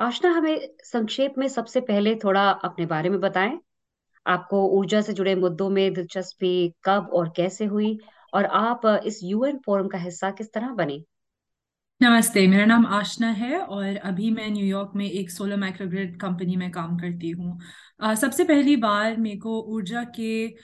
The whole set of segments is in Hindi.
आशना, हमें संक्षेप में सबसे पहले थोड़ा अपने बारे में बताएँ। आपको ऊर्जा से जुड़े मुद्दों में दिलचस्पी कब और कैसे हुई? और आप इस यूएन फोरम का हिस्सा किस तरह बने? नमस्ते, मेरा नाम आशना है और अभी मैं न्यूयॉर्क में एक सोलर माइक्रोग्रिड कंपनी में काम करती हूँ। सबसे पहली बार मेरे को ऊर्जा के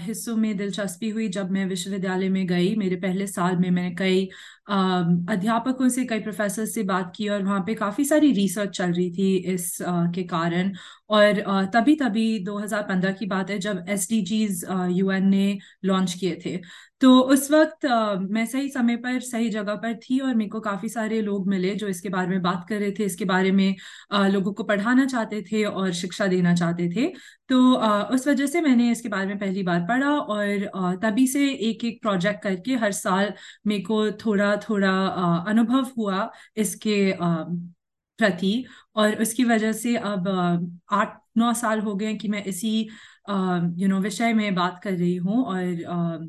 हिस्सों में दिलचस्पी हुई जब मैं विश्वविद्यालय में गई। मेरे पहले साल में मैंने कई अध्यापकों से, कई प्रोफेसर से बात की और वहाँ पे काफ़ी सारी रिसर्च चल रही थी इस के कारण। और तभी तभी 2015 की बात है जब एस डी जीज यूएन ने लॉन्च किए थे। तो उस वक्त मैं सही समय पर, सही जगह पर थी और मेरे को काफ़ी सारे लोग मिले जो इसके बारे में बात कर रहे थे, इसके बारे में लोगों को पढ़ाना चाहते थे और शिक्षा देना चाहते थे। तो अ, उस वजह से मैंने इसके बारे में पहली बार पढ़ा और तभी से एक एक प्रोजेक्ट करके हर साल मेरे को थोड़ा थोड़ा अ, अनुभव हुआ इसके अ, प्रति और उसकी वजह से अब आठ नौ साल हो गए कि मैं इसी यू नो विषय में बात कर रही हूँ और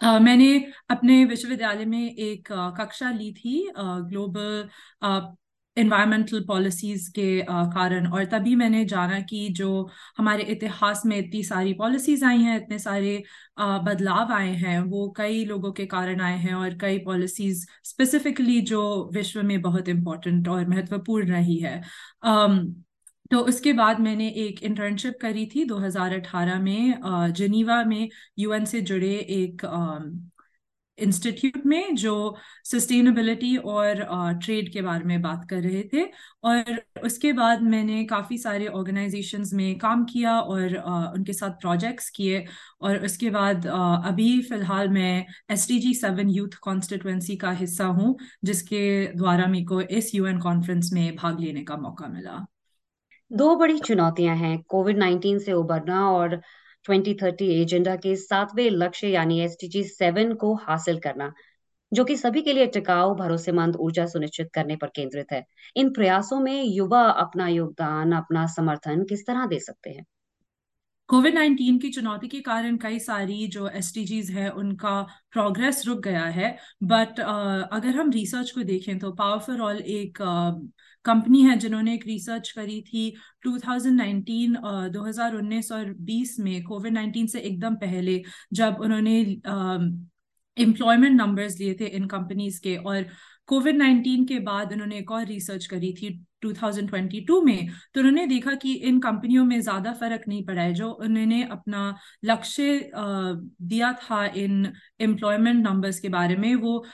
अ, मैंने अपने विश्वविद्यालय में एक अ, कक्षा ली थी ग्लोबल इन्वायरमेंटल पॉलिसीज़ के कारण। और तभी मैंने जाना कि जो हमारे इतिहास में इतनी सारी पॉलिसीज़ आई हैं इतने सारे बदलाव आए हैं वो कई लोगों के कारण आए हैं और कई पॉलिसीज़ स्पेसिफिकली जो विश्व में बहुत इम्पोर्टेंट और महत्वपूर्ण रही है। अम, तो उसके बाद मैंने एक इंटर्नशिप करी थी 2018 में जिनीवा में यूएन से जुड़े एक इंस्टीट्यूट में जो सस्टेनेबिलिटी और ट्रेड के बारे में बात कर रहे थे और उसके बाद मैंने काफ़ी सारे ऑर्गेनाइजेशंस में काम किया और अ, उनके साथ प्रोजेक्ट्स किए और उसके बाद अ, अभी फ़िलहाल मैं S T G seven youth constituency का हिस्सा हूँ जिसके द्वारा मेरे को इस यूएन कॉन्फ्रेंस में भाग लेने का मौका मिला। दो बड़ी चुनौतियाँ हैं कोविड 19 से उबरना और 2030 एजेंडा के सातवें लक्ष्य यानी एसडीजी सेवन को हासिल करना, जो कि सभी के लिए टिकाऊ, भरोसेमंद ऊर्जा सुनिश्चित करने पर केंद्रित है। इन प्रयासों में युवा अपना योगदान, अपना समर्थन किस तरह दे सकते हैं? कोविड नाइन्टीन की चुनौती के कारण कई सारी जो एस है उनका प्रोग्रेस रुक गया है। बट uh, अगर हम रिसर्च को देखें तो पावर फॉर ऑल एक कंपनी uh, है जिन्होंने एक रिसर्च करी थी 2019 अ, 2019 और 20 में कोविड 19 से एकदम पहले जब उन्होंने एम्प्लॉयमेंट नंबर्स लिए थे इन कंपनीज़ के और कोविड 19 के बाद उन्होंने एक और रिसर्च करी थी 2022 में तो उन्होंने देखा कि इन कंपनियों में ज़्यादा फ़र्क नहीं पड़ा है, जो उन्होंने अपना लक्ष्य दिया था इन एम्प्लॉयमेंट नंबर्स के बारे में, वो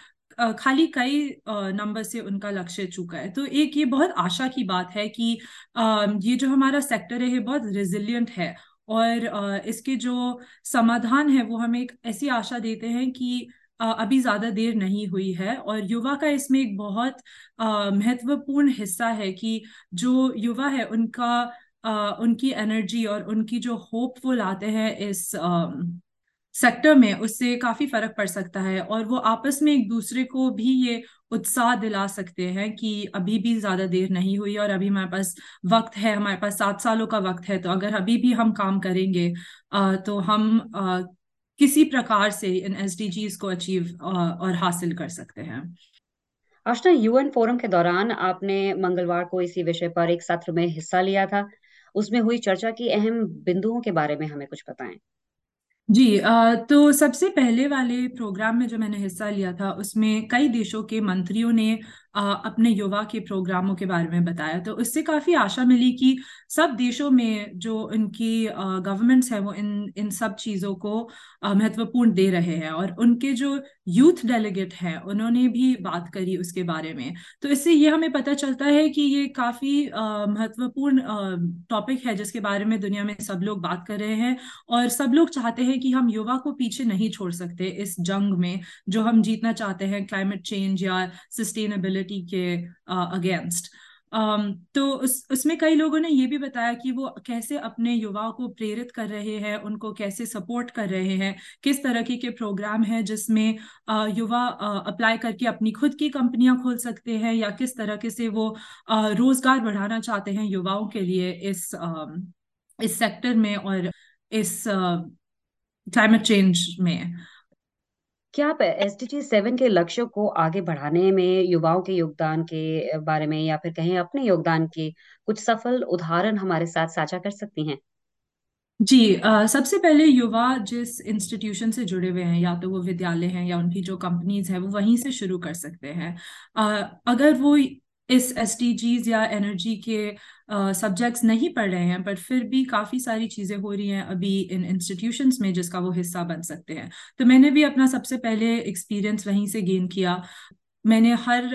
खाली कई नंबर से उनका लक्ष्य चुका है। तो एक ये बहुत आशा की बात है कि ये जो हमारा सेक्टर है, ये बहुत रिजिलियंट है और इसके जो समाधान है, वो हमें एक ऐसी आशा देते हैं कि अभी ज़्यादा देर नहीं हुई है और युवा का इसमें एक बहुत महत्वपूर्ण हिस्सा है कि जो युवा है उनका अ, उनकी एनर्जी और उनकी जो होप वो लाते हैं इस सेक्टर में उससे काफ़ी फ़र्क पड़ सकता है और वो आपस में एक दूसरे को भी ये उत्साह दिला सकते हैं कि अभी भी ज़्यादा देर नहीं हुई और अभी हमारे पास वक्त है हमारे पास सात सालों का वक्त है तो अगर अभी भी हम काम करेंगे अ, तो हम किसी प्रकार से इन एसडीजीज को अचीव और हासिल कर सकते हैं। आशना यूएन फोरम के दौरान आपने मंगलवार को इसी विषय पर एक सत्र में हिस्सा लिया था। उसमें हुई चर्चा की अहम बिंदुओं के बारे में हमें कुछ बताएँ। जी तो सबसे पहले वाले प्रोग्राम में जो मैंने हिस्सा लिया था उसमें कई देशों के मंत्रियों ने अपने युवा के प्रोग्रामों के बारे में बताया। तो उससे काफ़ी आशा मिली कि सब देशों में जो उनकी गवर्नमेंट्स है वो इन इन सब चीज़ों को महत्वपूर्ण दे रहे हैं और उनके जो यूथ डेलीगेट हैं, उन्होंने भी बात करी उसके बारे में। तो इससे ये हमें पता चलता है कि ये काफ़ी महत्वपूर्ण टॉपिक है जिसके बारे में दुनिया में सब लोग बात कर रहे हैं और सब लोग चाहते हैं कि हम युवा को पीछे नहीं छोड़ सकते इस जंग में जो हम जीतना चाहते हैं क्लाइमेट चेंज या सस्टेनेबिलिटी के अगेंस्ट um, तो उस उसमें कई लोगों ने ये भी बताया कि वो कैसे अपने युवाओं को प्रेरित कर रहे हैं उनको कैसे सपोर्ट कर रहे हैं किस तरह के प्रोग्राम है जिसमें uh, युवा अप्लाई uh, करके अपनी खुद की कंपनियाँ खोल सकते हैं या किस तरह के से वो uh, रोज़गार बढ़ाना चाहते हैं युवाओं के लिए इस uh, इस सेक्टर में और इस क्लाइमेट चेंज में। क्या आप एस एसडीजी सेवन के लक्ष्यों को आगे बढ़ाने में युवाओं के योगदान के बारे में या फिर कहीं अपने योगदान के कुछ सफल उदाहरण हमारे साथ साझा कर सकती हैं? जी अ, सबसे पहले युवा जिस इंस्टीट्यूशन से जुड़े हुए हैं या तो वो विद्यालय हैं या उनकी जो कंपनीज़ हैं वो वहीं से शुरू कर सकते हैं। अगर वो इस एस या एनर्जी के सब्जेक्ट्स uh, नहीं पढ़ रहे हैं पर फिर भी काफ़ी सारी चीज़ें हो रही हैं अभी इन इंस्टीट्यूशंस में जिसका वो हिस्सा बन सकते हैं। तो मैंने भी अपना सबसे पहले एक्सपीरियंस वहीं से गेन किया। मैंने हर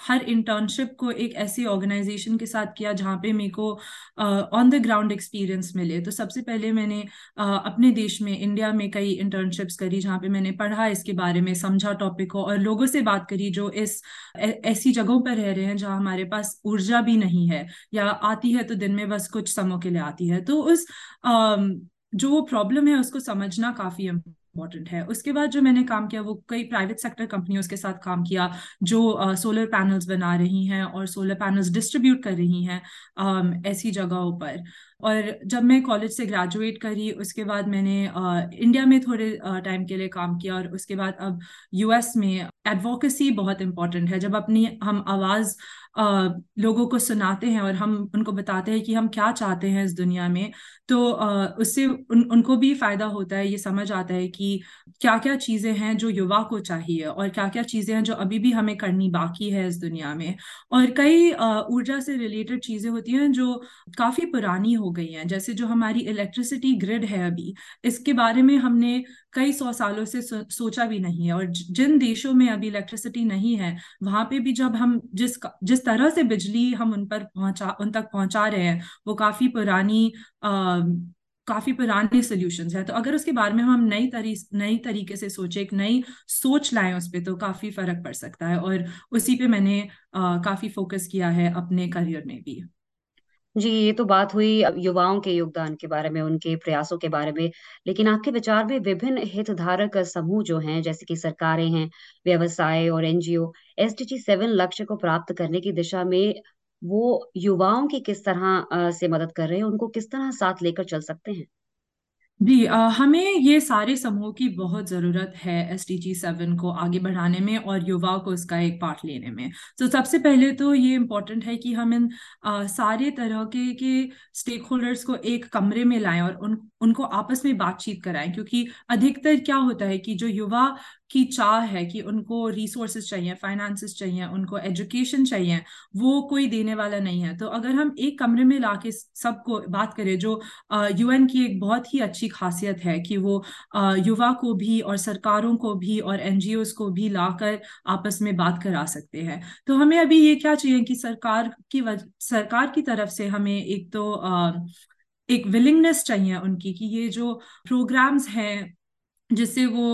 हर इंटर्नशिप को एक ऐसी ऑर्गेनाइजेशन के साथ किया जहाँ पे मेरे को ऑन द ग्राउंड एक्सपीरियंस मिले। तो सबसे पहले मैंने uh, अपने देश में इंडिया में कई इंटर्नशिप्स करी जहाँ पे मैंने पढ़ा इसके बारे में समझा टॉपिक को और लोगों से बात करी जो इस ऐसी जगहों पर रह रहे हैं जहाँ हमारे पास ऊर्जा भी नहीं है या आती है तो दिन में बस कुछ समय के लिए आती है। तो उस uh, जो प्रॉब्लम है उसको समझना काफ़ी इंपॉर्टेंट है। उसके बाद जो मैंने काम किया वो कई प्राइवेट सेक्टर कंपनियों के साथ काम किया जो सोलर uh, पैनल्स बना रही हैं और सोलर पैनल्स डिस्ट्रीब्यूट कर रही हैं um, ऐसी जगहों पर। और जब मैं कॉलेज से ग्रेजुएट करी उसके बाद मैंने uh, इंडिया में थोड़े टाइम uh, के लिए काम किया और उसके बाद अब यूएस में एडवोकेसी बहुत इंपॉर्टेंट है। जब अपनी हम आवाज़ लोगों को सुनाते हैं और हम उनको बताते हैं कि हम क्या चाहते हैं इस दुनिया में तो उससे उन, उनको भी फ़ायदा होता है ये समझ आता है कि क्या क्या चीज़ें हैं जो युवा को चाहिए और क्या क्या चीज़ें हैं जो अभी भी हमें करनी बाकी है इस दुनिया में। और कई ऊर्जा से रिलेटेड चीज़ें होती हैं जो काफ़ी पुरानी हो गई हैं जैसे जो हमारी इलेक्ट्रिसिटी ग्रिड है अभी इसके बारे में हमने कई सौ सालों से सो, सोचा भी नहीं है और जिन देशों में अभी इलेक्ट्रिसिटी नहीं है वहाँ पे भी जब हम जिस जिस तरह से बिजली हम उन पर पहुँचा उन तक पहुँचा रहे हैं वो काफ़ी पुरानी आ, काफ़ी पुराने सोल्यूशन है। तो अगर उसके बारे में हम नई तरी नई तरीके से सोचे एक नई सोच लाए उस पर तो काफ़ी फ़र्क पड़ सकता है और उसी पे मैंने आ, काफ़ी फोकस किया है अपने करियर में भी। जी, ये तो बात हुई युवाओं के योगदान के बारे में, उनके प्रयासों के बारे में। लेकिन आपके विचार में विभिन्न हितधारक समूह जो हैं, जैसे कि सरकारें हैं, व्यवसाय और NGO, S T SDG seven लक्ष्य को प्राप्त करने की दिशा में वो युवाओं की किस तरह से मदद कर रहे हैं? उनको किस तरह साथ लेकर चल सकते हैं? जी हमें ये सारे समूह की बहुत ज़रूरत है एस टी जी सेवन को आगे बढ़ाने में और युवाओं को इसका एक पार्ट लेने में। तो सबसे पहले तो ये इम्पोर्टेंट है कि हम इन आ, सारे तरह के के स्टेक होल्डर्स को एक कमरे में लाएँ और उन उनको आपस में बातचीत कराएँ क्योंकि अधिकतर क्या होता है कि जो युवा की चाह है कि उनको रिसोर्सेज चाहिए फाइनेंसेस चाहिए उनको एजुकेशन चाहिए वो कोई देने वाला नहीं है। तो अगर हम एक कमरे में लाके सबको बात करें जो यूएन की एक बहुत ही अच्छी खासियत है कि वो युवा को भी और सरकारों को भी और एनजीओ को भी लाकर आपस में बात करा सकते हैं। तो हमें अभी ये क्या चाहिए कि सरकार की सरकार की तरफ़ से हमें एक तो आ, एक विलिंगनेस चाहिए उनकी कि ये जो प्रोग्राम्स हैं जिससे वो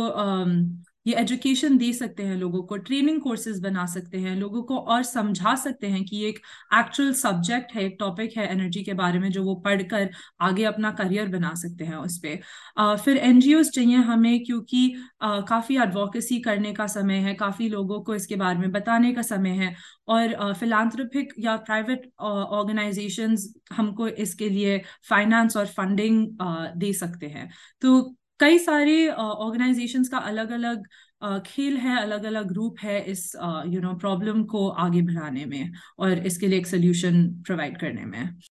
ये एजुकेशन दे सकते हैं लोगों को ट्रेनिंग कोर्सेज बना सकते हैं लोगों को और समझा सकते हैं कि एक एक्चुअल सब्जेक्ट है एक टॉपिक है एनर्जी के बारे में जो वो पढ़कर आगे अपना करियर बना सकते हैं उस पर फिर एनजीओ चाहिए हमें क्योंकि आ, काफ़ी एडवोकेसी करने का समय है काफ़ी लोगों को इसके बारे में बताने का समय है और फिलानथ्रोपिक या प्राइवेट ऑर्गेनाइजेशंस हमको इसके लिए फाइनेंस और फंडिंग दे सकते हैं। तो कई सारे ऑर्गेनाइजेशंस का अलग अलग खेल है अलग अलग ग्रुप है इस यू नो प्रॉब्लम को आगे बढ़ाने में और इसके लिए एक सोल्यूशन प्रोवाइड करने में।